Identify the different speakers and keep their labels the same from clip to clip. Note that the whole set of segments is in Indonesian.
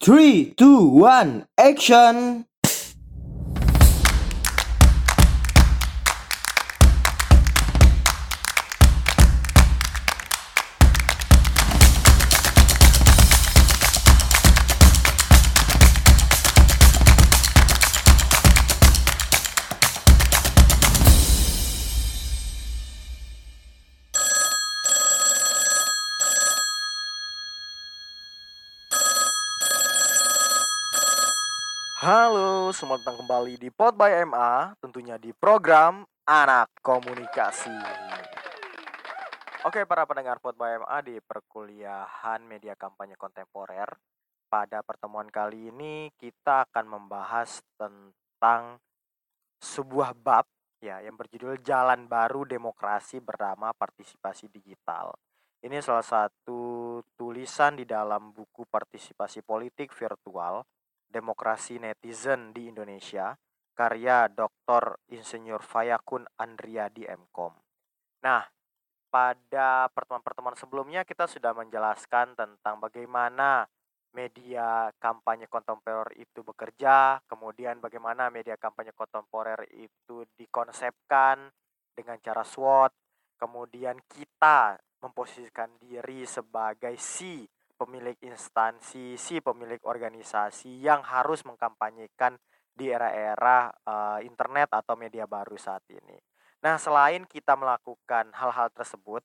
Speaker 1: Three, two, one, action!
Speaker 2: Datang kembali di Pod by MA, tentunya di program Anak Komunikasi. Oke, para pendengar Pod by MA di perkuliahan media kampanye kontemporer. Pada pertemuan kali ini kita akan membahas tentang sebuah bab ya yang berjudul Jalan Baru Demokrasi Bernama Partisipasi Digital. Ini salah satu tulisan di dalam buku Partisipasi Politik Virtual Demokrasi Netizen di Indonesia, karya Dr. Insinyur Fayakun Andriadi Mkom. Nah, pada pertemuan-pertemuan sebelumnya kita sudah menjelaskan tentang bagaimana media kampanye kontemporer itu bekerja, kemudian bagaimana media kampanye kontemporer itu dikonsepkan dengan cara SWOT, kemudian kita memposisikan diri sebagai si pemilik instansi, si pemilik organisasi yang harus mengkampanyekan di era-era uh, internet atau media baru saat ini. Nah, selain kita melakukan hal-hal tersebut,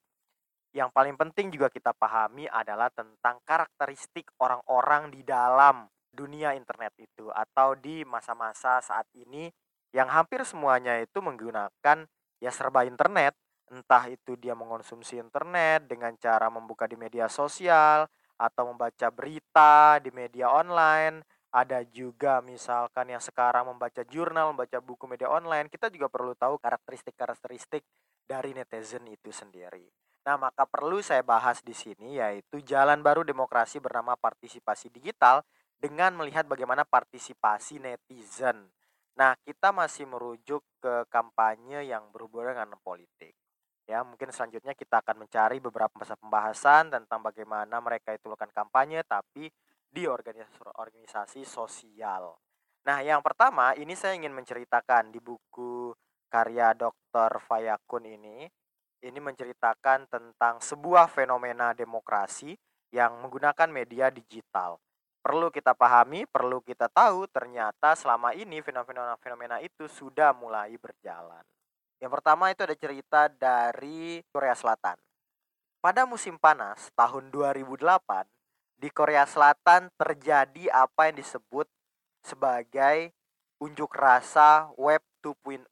Speaker 2: yang paling penting juga kita pahami adalah tentang karakteristik orang-orang di dalam dunia internet itu atau di masa-masa saat ini yang hampir semuanya itu menggunakan ya serba internet, entah itu dia mengonsumsi internet dengan cara membuka di media sosial, atau membaca berita di media online, ada juga misalkan yang sekarang membaca jurnal, membaca buku media online, kita juga perlu tahu karakteristik-karakteristik dari netizen itu sendiri. Nah, maka perlu saya bahas di sini yaitu jalan baru demokrasi bernama partisipasi digital dengan melihat bagaimana partisipasi netizen. Nah, kita masih merujuk ke kampanye yang berhubungan dengan politik. Ya, mungkin selanjutnya kita akan mencari beberapa masa pembahasan tentang bagaimana mereka itu melakukan kampanye tapi di organisasi, organisasi sosial. Nah, yang pertama ini saya ingin menceritakan di buku karya Dr. Fayakun ini. Ini menceritakan tentang sebuah fenomena demokrasi yang menggunakan media digital. Perlu kita pahami, perlu kita tahu ternyata selama ini fenomena-fenomena itu sudah mulai berjalan. Yang pertama itu ada cerita dari Korea Selatan. Pada musim panas tahun 2008, di Korea Selatan terjadi apa yang disebut sebagai unjuk rasa web 2.0.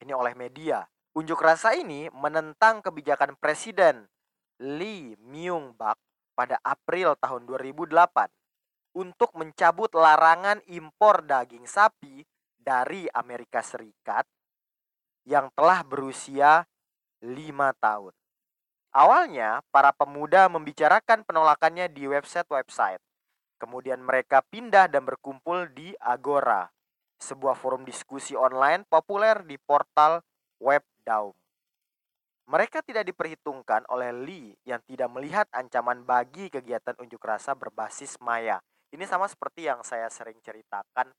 Speaker 2: Ini oleh media. Unjuk rasa ini menentang kebijakan Presiden Lee Myung-bak pada April tahun 2008 untuk mencabut larangan impor daging sapi dari Amerika Serikat yang telah berusia lima tahun. Awalnya, para pemuda membicarakan penolakannya di website-website. Kemudian mereka pindah dan berkumpul di Agora, sebuah forum diskusi online populer di portal web Daum. Mereka tidak diperhitungkan oleh Lee yang tidak melihat ancaman bagi kegiatan unjuk rasa berbasis maya. Ini sama seperti yang saya sering ceritakan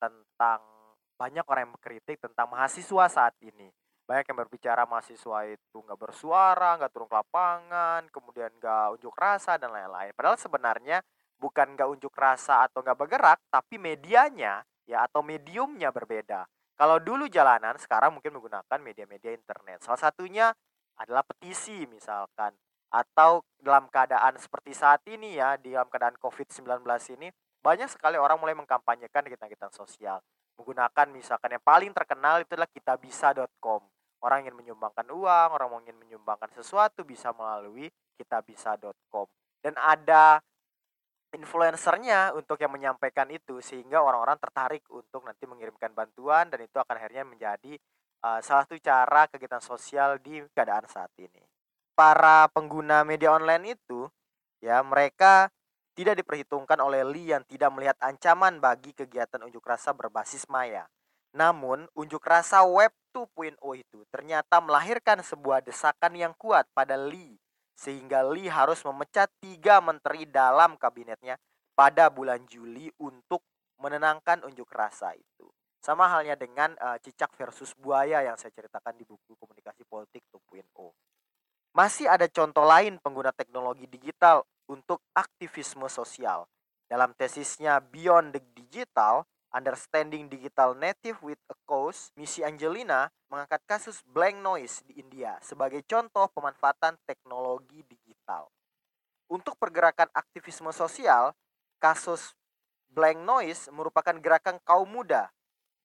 Speaker 2: tentang banyak orang yang mengkritik tentang mahasiswa saat ini. Banyak yang berbicara mahasiswa itu nggak bersuara, nggak turun ke lapangan, kemudian nggak unjuk rasa dan lain-lain. Padahal sebenarnya bukan nggak unjuk rasa atau nggak bergerak, tapi medianya ya atau mediumnya berbeda. Kalau dulu jalanan, sekarang mungkin menggunakan media-media internet. Salah satunya adalah petisi misalkan. Atau dalam keadaan seperti saat ini ya, di dalam keadaan COVID-19 ini, banyak sekali orang mulai mengkampanyekan kegiatan-kegiatan sosial menggunakan misalkan yang paling terkenal itu adalah kitabisa.com. Orang ingin menyumbangkan uang, orang ingin menyumbangkan sesuatu bisa melalui kitabisa.com. Dan ada influencernya untuk yang menyampaikan itu sehingga orang-orang tertarik untuk nanti mengirimkan bantuan dan itu akan akhirnya menjadi uh, salah satu cara kegiatan sosial di keadaan saat ini. Para pengguna media online itu ya mereka tidak diperhitungkan oleh Lee yang tidak melihat ancaman bagi kegiatan unjuk rasa berbasis maya. Namun, unjuk rasa web 2.0 itu ternyata melahirkan sebuah desakan yang kuat pada Lee, sehingga Lee harus memecat tiga menteri dalam kabinetnya pada bulan Juli untuk menenangkan unjuk rasa itu. Sama halnya dengan uh, cicak versus buaya yang saya ceritakan di buku Komunikasi Politik 2.0. Masih ada contoh lain pengguna teknologi digital untuk aktivisme sosial. Dalam tesisnya Beyond the Digital, Understanding Digital Native with a Cause, Misi Angelina mengangkat kasus blank noise di India sebagai contoh pemanfaatan teknologi digital. Untuk pergerakan aktivisme sosial, kasus blank noise merupakan gerakan kaum muda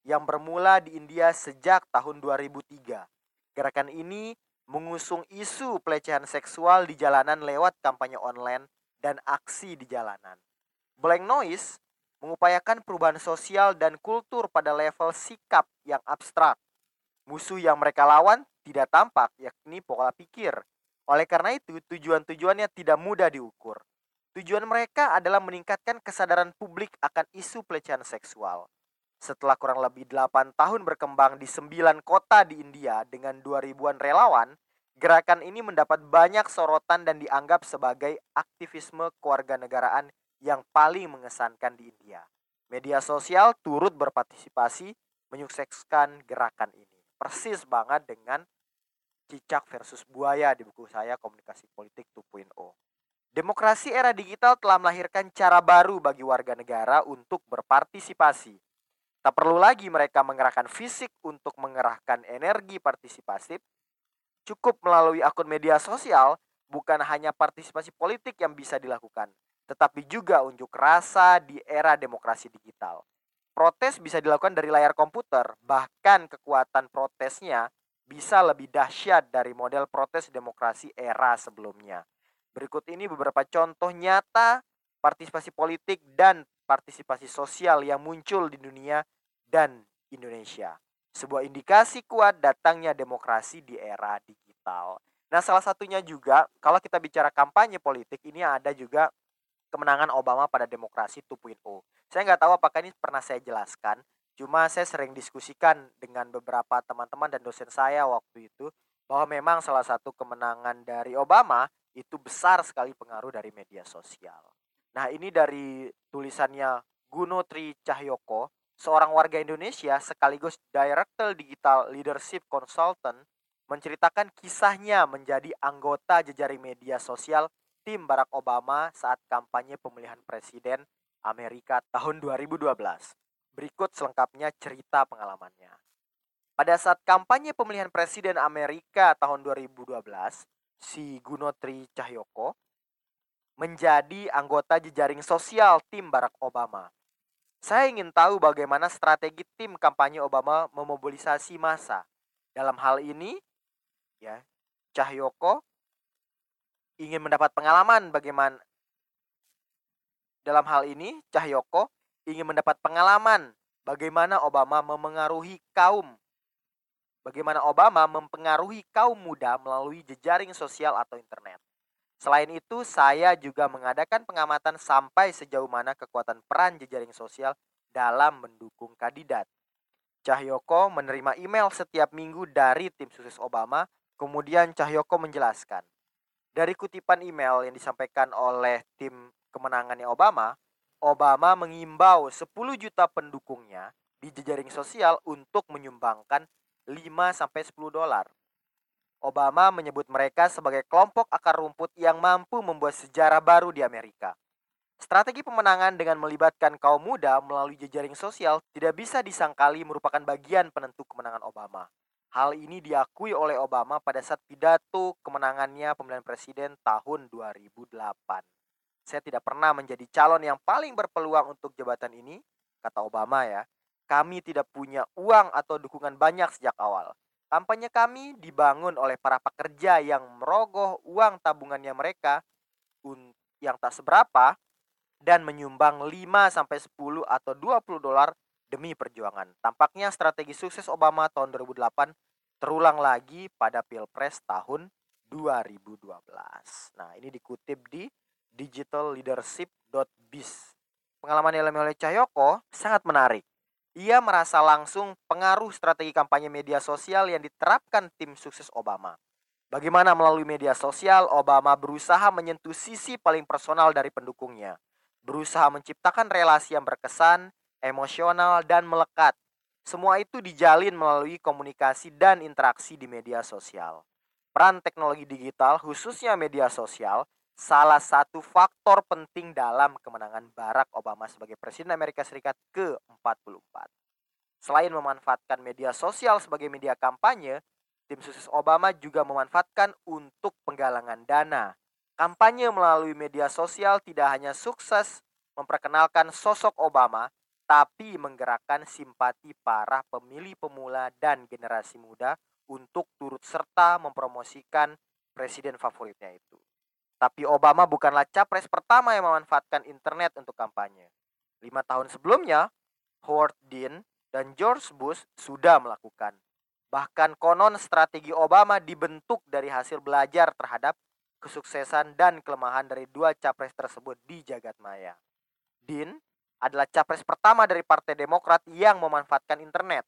Speaker 2: yang bermula di India sejak tahun 2003. Gerakan ini mengusung isu pelecehan seksual di jalanan lewat kampanye online dan aksi di jalanan. Blank Noise mengupayakan perubahan sosial dan kultur pada level sikap yang abstrak. Musuh yang mereka lawan tidak tampak, yakni pola pikir. Oleh karena itu, tujuan-tujuannya tidak mudah diukur. Tujuan mereka adalah meningkatkan kesadaran publik akan isu pelecehan seksual. Setelah kurang lebih 8 tahun berkembang di 9 kota di India dengan 2000-an relawan, gerakan ini mendapat banyak sorotan dan dianggap sebagai aktivisme kewarganegaraan yang paling mengesankan di India. Media sosial turut berpartisipasi menyukseskan gerakan ini. Persis banget dengan cicak versus buaya di buku saya Komunikasi Politik 2.0. Demokrasi era digital telah melahirkan cara baru bagi warga negara untuk berpartisipasi Tak perlu lagi mereka mengerahkan fisik untuk mengerahkan energi partisipasi. Cukup melalui akun media sosial, bukan hanya partisipasi politik yang bisa dilakukan, tetapi juga unjuk rasa di era demokrasi digital. Protes bisa dilakukan dari layar komputer, bahkan kekuatan protesnya bisa lebih dahsyat dari model protes demokrasi era sebelumnya. Berikut ini beberapa contoh nyata partisipasi politik dan partisipasi sosial yang muncul di dunia dan Indonesia. Sebuah indikasi kuat datangnya demokrasi di era digital. Nah, salah satunya juga kalau kita bicara kampanye politik ini ada juga kemenangan Obama pada demokrasi 2.0. Saya nggak tahu apakah ini pernah saya jelaskan, cuma saya sering diskusikan dengan beberapa teman-teman dan dosen saya waktu itu bahwa memang salah satu kemenangan dari Obama itu besar sekali pengaruh dari media sosial. Nah, ini dari tulisannya Guno Tri Cahyoko seorang warga Indonesia sekaligus Director Digital Leadership Consultant menceritakan kisahnya menjadi anggota jejaring media sosial tim Barack Obama saat kampanye pemilihan presiden Amerika tahun 2012. Berikut selengkapnya cerita pengalamannya. Pada saat kampanye pemilihan presiden Amerika tahun 2012, si Gunotri Cahyoko menjadi anggota jejaring sosial tim Barack Obama. Saya ingin tahu bagaimana strategi tim kampanye Obama memobilisasi massa. Dalam hal ini, ya, Cahyoko ingin mendapat pengalaman bagaimana dalam hal ini Cahyoko ingin mendapat pengalaman bagaimana Obama memengaruhi kaum bagaimana Obama mempengaruhi kaum muda melalui jejaring sosial atau internet. Selain itu, saya juga mengadakan pengamatan sampai sejauh mana kekuatan peran jejaring sosial dalam mendukung kandidat. Cahyoko menerima email setiap minggu dari tim sukses Obama, kemudian Cahyoko menjelaskan. Dari kutipan email yang disampaikan oleh tim kemenangannya Obama, Obama mengimbau 10 juta pendukungnya di jejaring sosial untuk menyumbangkan 5 sampai 10 dolar Obama menyebut mereka sebagai kelompok akar rumput yang mampu membuat sejarah baru di Amerika. Strategi pemenangan dengan melibatkan kaum muda melalui jejaring sosial tidak bisa disangkali merupakan bagian penentu kemenangan Obama. Hal ini diakui oleh Obama pada saat pidato kemenangannya pemilihan presiden tahun 2008. Saya tidak pernah menjadi calon yang paling berpeluang untuk jabatan ini, kata Obama ya. Kami tidak punya uang atau dukungan banyak sejak awal. Kampanye kami dibangun oleh para pekerja yang merogoh uang tabungannya mereka yang tak seberapa dan menyumbang 5 sampai 10 atau 20 dolar demi perjuangan. Tampaknya strategi sukses Obama tahun 2008 terulang lagi pada Pilpres tahun 2012. Nah, ini dikutip di digitalleadership.biz. Pengalaman yang oleh Cahyoko sangat menarik. Ia merasa langsung pengaruh strategi kampanye media sosial yang diterapkan tim sukses Obama. Bagaimana melalui media sosial, Obama berusaha menyentuh sisi paling personal dari pendukungnya. berusaha menciptakan relasi yang berkesan, emosional, dan melekat. Semua itu dijalin melalui komunikasi dan interaksi di media sosial. Peran teknologi digital, khususnya media sosial, salah satu faktor penting dalam kemenangan Barack Obama sebagai Presiden Amerika Serikat ke-44. Selain memanfaatkan media sosial sebagai media kampanye, tim sukses Obama juga memanfaatkan untuk penggalangan dana. Kampanye melalui media sosial tidak hanya sukses memperkenalkan sosok Obama, tapi menggerakkan simpati para pemilih pemula dan generasi muda untuk turut serta mempromosikan presiden favoritnya itu. Tapi Obama bukanlah capres pertama yang memanfaatkan internet untuk kampanye. Lima tahun sebelumnya, Howard Dean dan George Bush sudah melakukan. Bahkan konon strategi Obama dibentuk dari hasil belajar terhadap kesuksesan dan kelemahan dari dua capres tersebut di jagat maya. Dean adalah capres pertama dari Partai Demokrat yang memanfaatkan internet.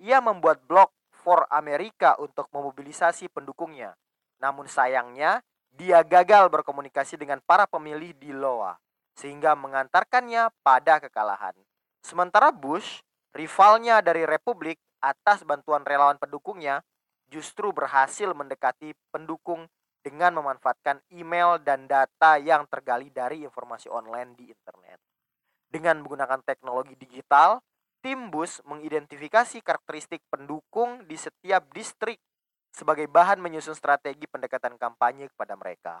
Speaker 2: Ia membuat blog for America untuk memobilisasi pendukungnya. Namun sayangnya, dia gagal berkomunikasi dengan para pemilih di Iowa, sehingga mengantarkannya pada kekalahan. Sementara Bush rivalnya dari Republik atas bantuan relawan pendukungnya justru berhasil mendekati pendukung dengan memanfaatkan email dan data yang tergali dari informasi online di internet. Dengan menggunakan teknologi digital, tim Bus mengidentifikasi karakteristik pendukung di setiap distrik sebagai bahan menyusun strategi pendekatan kampanye kepada mereka.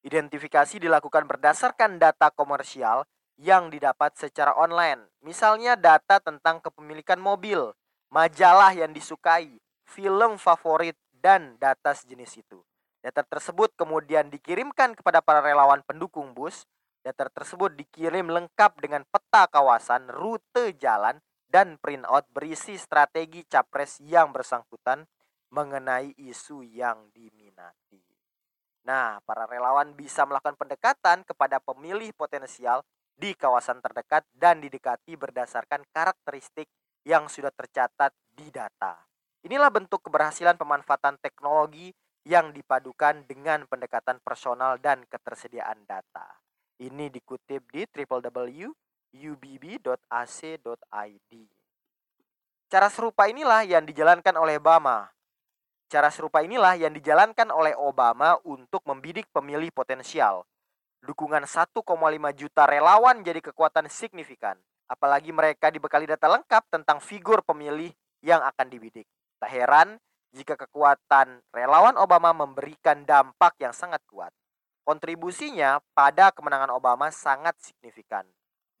Speaker 2: Identifikasi dilakukan berdasarkan data komersial yang didapat secara online. Misalnya data tentang kepemilikan mobil, majalah yang disukai, film favorit, dan data sejenis itu. Data tersebut kemudian dikirimkan kepada para relawan pendukung bus. Data tersebut dikirim lengkap dengan peta kawasan, rute jalan, dan printout berisi strategi capres yang bersangkutan mengenai isu yang diminati. Nah, para relawan bisa melakukan pendekatan kepada pemilih potensial di kawasan terdekat dan didekati berdasarkan karakteristik yang sudah tercatat di data. Inilah bentuk keberhasilan pemanfaatan teknologi yang dipadukan dengan pendekatan personal dan ketersediaan data. Ini dikutip di www.ubb.ac.id. Cara serupa inilah yang dijalankan oleh Obama. Cara serupa inilah yang dijalankan oleh Obama untuk membidik pemilih potensial Dukungan 1,5 juta relawan jadi kekuatan signifikan. Apalagi mereka dibekali data lengkap tentang figur pemilih yang akan dibidik. Tak heran jika kekuatan relawan Obama memberikan dampak yang sangat kuat. Kontribusinya pada kemenangan Obama sangat signifikan.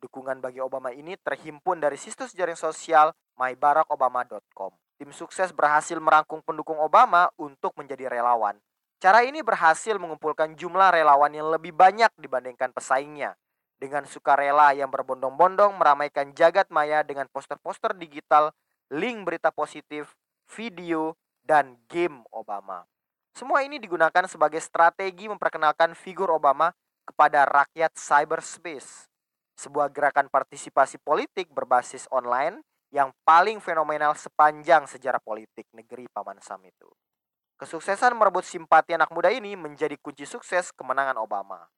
Speaker 2: Dukungan bagi Obama ini terhimpun dari situs jaring sosial myBarackObama.com. Tim sukses berhasil merangkum pendukung Obama untuk menjadi relawan Cara ini berhasil mengumpulkan jumlah relawan yang lebih banyak dibandingkan pesaingnya. Dengan sukarela yang berbondong-bondong meramaikan jagat maya dengan poster-poster digital, link berita positif, video, dan game Obama. Semua ini digunakan sebagai strategi memperkenalkan figur Obama kepada rakyat cyberspace. Sebuah gerakan partisipasi politik berbasis online yang paling fenomenal sepanjang sejarah politik negeri Paman Sam itu. Kesuksesan merebut simpati anak muda ini menjadi kunci sukses kemenangan Obama.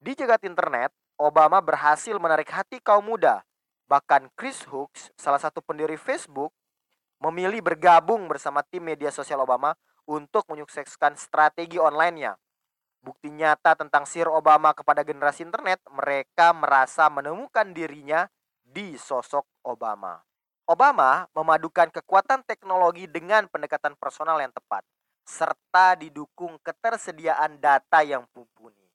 Speaker 2: Di jagat internet, Obama berhasil menarik hati kaum muda. Bahkan Chris Hooks, salah satu pendiri Facebook, memilih bergabung bersama tim media sosial Obama untuk menyukseskan strategi online-nya. Bukti nyata tentang sir Obama kepada generasi internet, mereka merasa menemukan dirinya di sosok Obama. Obama memadukan kekuatan teknologi dengan pendekatan personal yang tepat serta didukung ketersediaan data yang mumpuni.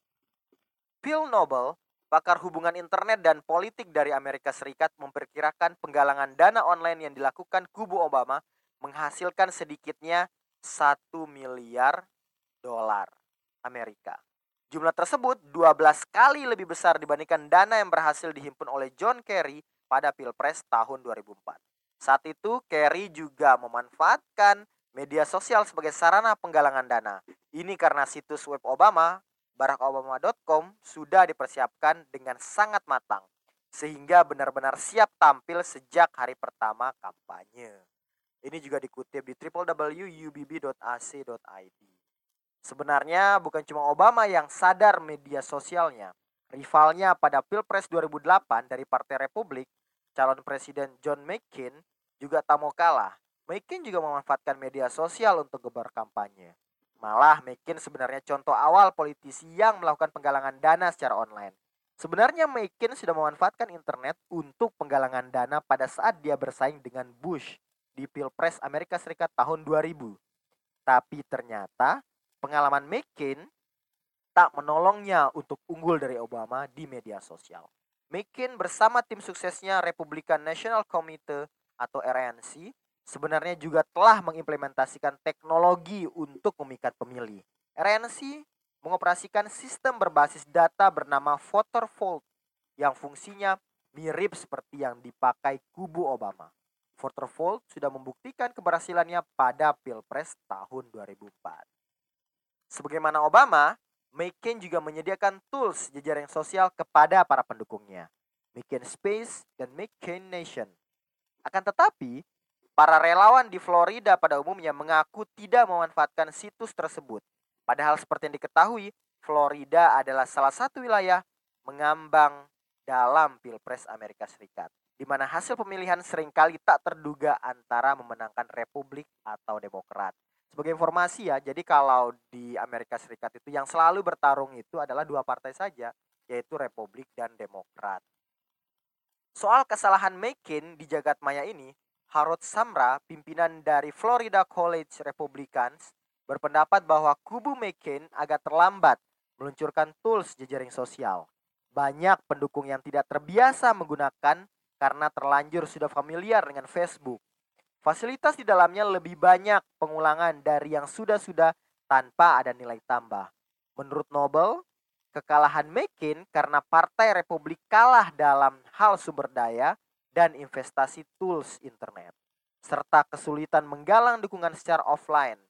Speaker 2: Phil Noble, pakar hubungan internet dan politik dari Amerika Serikat memperkirakan penggalangan dana online yang dilakukan kubu Obama menghasilkan sedikitnya 1 miliar dolar Amerika. Jumlah tersebut 12 kali lebih besar dibandingkan dana yang berhasil dihimpun oleh John Kerry pada Pilpres tahun 2004. Saat itu Kerry juga memanfaatkan media sosial sebagai sarana penggalangan dana. Ini karena situs web Obama, barackobama.com sudah dipersiapkan dengan sangat matang sehingga benar-benar siap tampil sejak hari pertama kampanye. Ini juga dikutip di www.ubb.ac.id. Sebenarnya bukan cuma Obama yang sadar media sosialnya. Rivalnya pada Pilpres 2008 dari Partai Republik, calon presiden John McCain juga tak mau kalah. McCain juga memanfaatkan media sosial untuk gebar kampanye. Malah McCain sebenarnya contoh awal politisi yang melakukan penggalangan dana secara online. Sebenarnya McCain sudah memanfaatkan internet untuk penggalangan dana pada saat dia bersaing dengan Bush di Pilpres Amerika Serikat tahun 2000. Tapi ternyata pengalaman McCain tak menolongnya untuk unggul dari Obama di media sosial. McCain bersama tim suksesnya Republican National Committee atau RNC sebenarnya juga telah mengimplementasikan teknologi untuk memikat pemilih. RNC mengoperasikan sistem berbasis data bernama voter vault yang fungsinya mirip seperti yang dipakai kubu Obama. Voter vault sudah membuktikan keberhasilannya pada Pilpres tahun 2004. Sebagaimana Obama, McCain juga menyediakan tools jejaring sosial kepada para pendukungnya. McCain Space dan McCain Nation. Akan tetapi, para relawan di Florida pada umumnya mengaku tidak memanfaatkan situs tersebut Padahal seperti yang diketahui, Florida adalah salah satu wilayah mengambang dalam Pilpres Amerika Serikat, di mana hasil pemilihan sering kali tak terduga antara memenangkan Republik atau Demokrat. Sebagai informasi ya, jadi kalau di Amerika Serikat itu yang selalu bertarung itu adalah dua partai saja, yaitu Republik dan Demokrat. Soal kesalahan McCain di jagat maya ini, Harold Samra, pimpinan dari Florida College Republicans, berpendapat bahwa kubu McCain agak terlambat meluncurkan tools jejaring sosial. Banyak pendukung yang tidak terbiasa menggunakan karena terlanjur sudah familiar dengan Facebook. Fasilitas di dalamnya lebih banyak pengulangan dari yang sudah-sudah tanpa ada nilai tambah. Menurut Nobel, kekalahan McCain karena Partai Republik kalah dalam hal sumber daya dan investasi tools internet, serta kesulitan menggalang dukungan secara offline.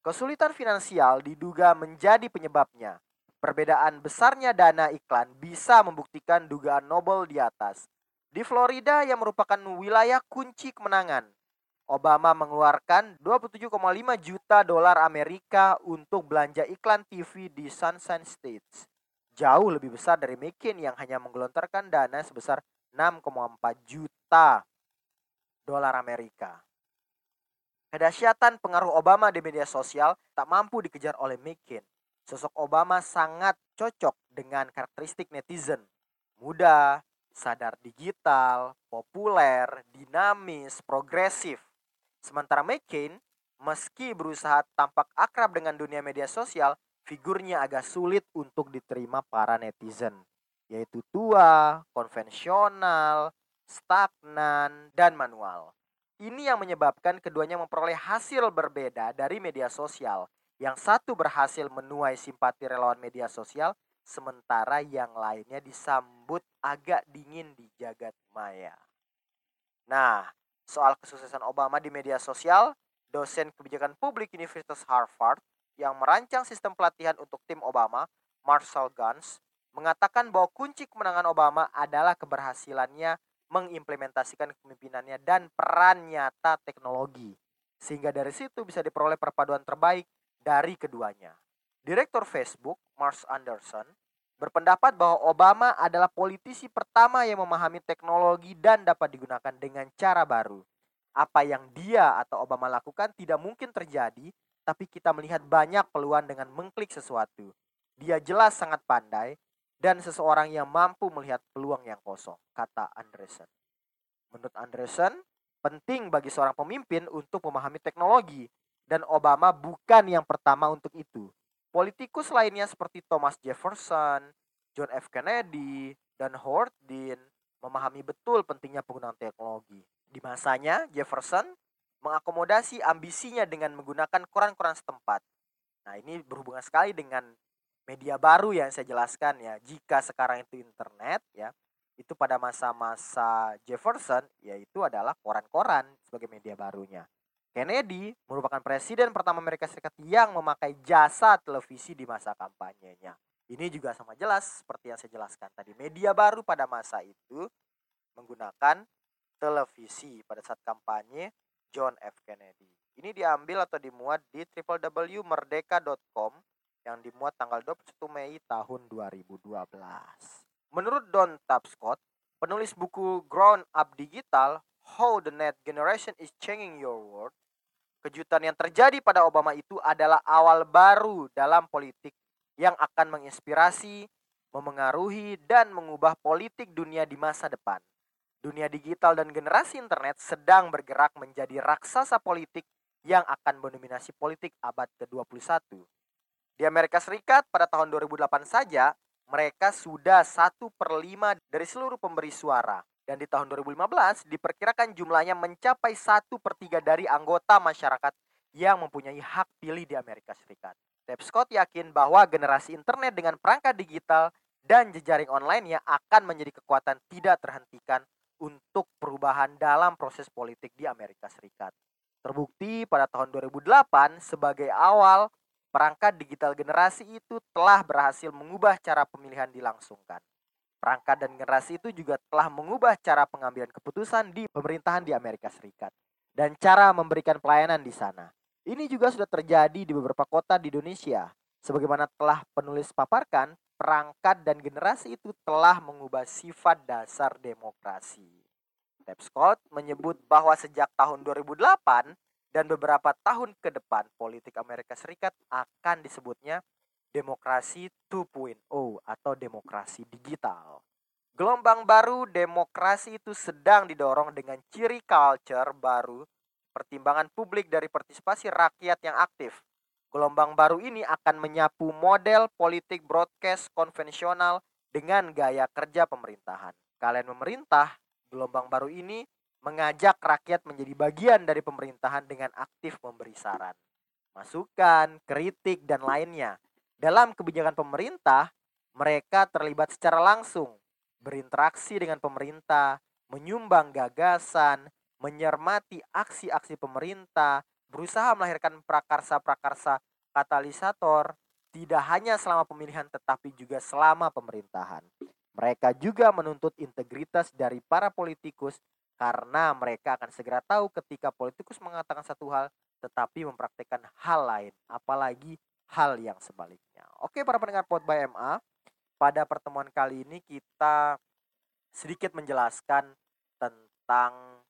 Speaker 2: Kesulitan finansial diduga menjadi penyebabnya. Perbedaan besarnya dana iklan bisa membuktikan dugaan Nobel di atas. Di Florida yang merupakan wilayah kunci kemenangan, Obama mengeluarkan 27,5 juta dolar Amerika untuk belanja iklan TV di Sunshine States. Jauh lebih besar dari McCain yang hanya menggelontorkan dana sebesar 6,4 juta dolar Amerika. Kedahsyatan pengaruh Obama di media sosial tak mampu dikejar oleh McCain. Sosok Obama sangat cocok dengan karakteristik netizen. Muda, sadar digital, populer, dinamis, progresif. Sementara McCain, meski berusaha tampak akrab dengan dunia media sosial, figurnya agak sulit untuk diterima para netizen, yaitu tua, konvensional, stagnan, dan manual. Ini yang menyebabkan keduanya memperoleh hasil berbeda dari media sosial. Yang satu berhasil menuai simpati relawan media sosial, sementara yang lainnya disambut agak dingin di jagat maya. Nah, soal kesuksesan Obama di media sosial, dosen kebijakan publik Universitas Harvard yang merancang sistem pelatihan untuk tim Obama, Marshall Guns, mengatakan bahwa kunci kemenangan Obama adalah keberhasilannya mengimplementasikan kepemimpinannya dan peran nyata teknologi. Sehingga dari situ bisa diperoleh perpaduan terbaik dari keduanya. Direktur Facebook, Mars Anderson, berpendapat bahwa Obama adalah politisi pertama yang memahami teknologi dan dapat digunakan dengan cara baru. Apa yang dia atau Obama lakukan tidak mungkin terjadi, tapi kita melihat banyak peluang dengan mengklik sesuatu. Dia jelas sangat pandai dan seseorang yang mampu melihat peluang yang kosong, kata Andresen. Menurut Andresen, penting bagi seorang pemimpin untuk memahami teknologi dan Obama bukan yang pertama untuk itu. Politikus lainnya seperti Thomas Jefferson, John F. Kennedy, dan Howard Dean memahami betul pentingnya penggunaan teknologi. Di masanya, Jefferson mengakomodasi ambisinya dengan menggunakan koran-koran setempat. Nah, ini berhubungan sekali dengan media baru yang saya jelaskan ya. Jika sekarang itu internet ya, itu pada masa-masa Jefferson yaitu adalah koran-koran sebagai media barunya. Kennedy merupakan presiden pertama Amerika Serikat yang memakai jasa televisi di masa kampanyenya. Ini juga sama jelas seperti yang saya jelaskan tadi. Media baru pada masa itu menggunakan televisi pada saat kampanye John F. Kennedy. Ini diambil atau dimuat di www.merdeka.com yang dimuat tanggal 21 Mei tahun 2012. Menurut Don Tapscott, penulis buku Grown Up Digital, How the Net Generation is Changing Your World, kejutan yang terjadi pada Obama itu adalah awal baru dalam politik yang akan menginspirasi, memengaruhi, dan mengubah politik dunia di masa depan. Dunia digital dan generasi internet sedang bergerak menjadi raksasa politik yang akan mendominasi politik abad ke-21. Di Amerika Serikat pada tahun 2008 saja, mereka sudah satu per lima dari seluruh pemberi suara. Dan di tahun 2015 diperkirakan jumlahnya mencapai satu per tiga dari anggota masyarakat yang mempunyai hak pilih di Amerika Serikat. Tab Scott yakin bahwa generasi internet dengan perangkat digital dan jejaring online yang akan menjadi kekuatan tidak terhentikan untuk perubahan dalam proses politik di Amerika Serikat. Terbukti pada tahun 2008 sebagai awal perangkat digital generasi itu telah berhasil mengubah cara pemilihan dilangsungkan. Perangkat dan generasi itu juga telah mengubah cara pengambilan keputusan di pemerintahan di Amerika Serikat dan cara memberikan pelayanan di sana. Ini juga sudah terjadi di beberapa kota di Indonesia. Sebagaimana telah penulis paparkan, perangkat dan generasi itu telah mengubah sifat dasar demokrasi. Tab Scott menyebut bahwa sejak tahun 2008 dan beberapa tahun ke depan politik Amerika Serikat akan disebutnya demokrasi 2.0 atau demokrasi digital. Gelombang baru demokrasi itu sedang didorong dengan ciri culture baru, pertimbangan publik dari partisipasi rakyat yang aktif, Gelombang baru ini akan menyapu model politik broadcast konvensional dengan gaya kerja pemerintahan. Kalian memerintah, gelombang baru ini mengajak rakyat menjadi bagian dari pemerintahan dengan aktif memberi saran, masukan, kritik, dan lainnya. Dalam kebijakan pemerintah, mereka terlibat secara langsung, berinteraksi dengan pemerintah, menyumbang gagasan, menyermati aksi-aksi pemerintah, berusaha melahirkan prakarsa-prakarsa katalisator tidak hanya selama pemilihan tetapi juga selama pemerintahan. Mereka juga menuntut integritas dari para politikus karena mereka akan segera tahu ketika politikus mengatakan satu hal tetapi mempraktekkan hal lain, apalagi hal yang sebaliknya. Oke para pendengar Pod by MA, pada pertemuan kali ini kita sedikit menjelaskan tentang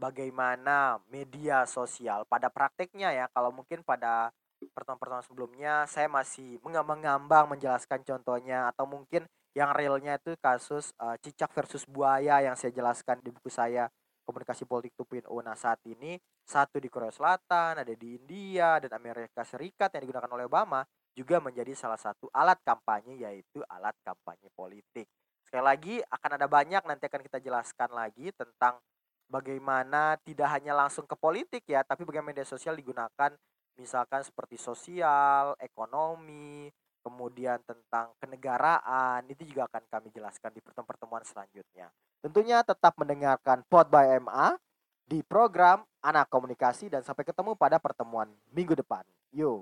Speaker 2: bagaimana media sosial pada prakteknya ya kalau mungkin pada pertemuan-pertemuan sebelumnya saya masih mengambang-ngambang menjelaskan contohnya atau mungkin yang realnya itu kasus uh, cicak versus buaya yang saya jelaskan di buku saya komunikasi politik 2.0 nah saat ini. Satu di Korea Selatan ada di India dan Amerika Serikat yang digunakan oleh Obama juga menjadi salah satu alat kampanye yaitu alat kampanye politik. Sekali lagi akan ada banyak nanti akan kita jelaskan lagi tentang bagaimana tidak hanya langsung ke politik ya, tapi bagaimana media sosial digunakan misalkan seperti sosial, ekonomi, kemudian tentang kenegaraan, itu juga akan kami jelaskan di pertemuan-pertemuan selanjutnya. Tentunya tetap mendengarkan Pod by MA di program Anak Komunikasi dan sampai ketemu pada pertemuan minggu depan. Yo.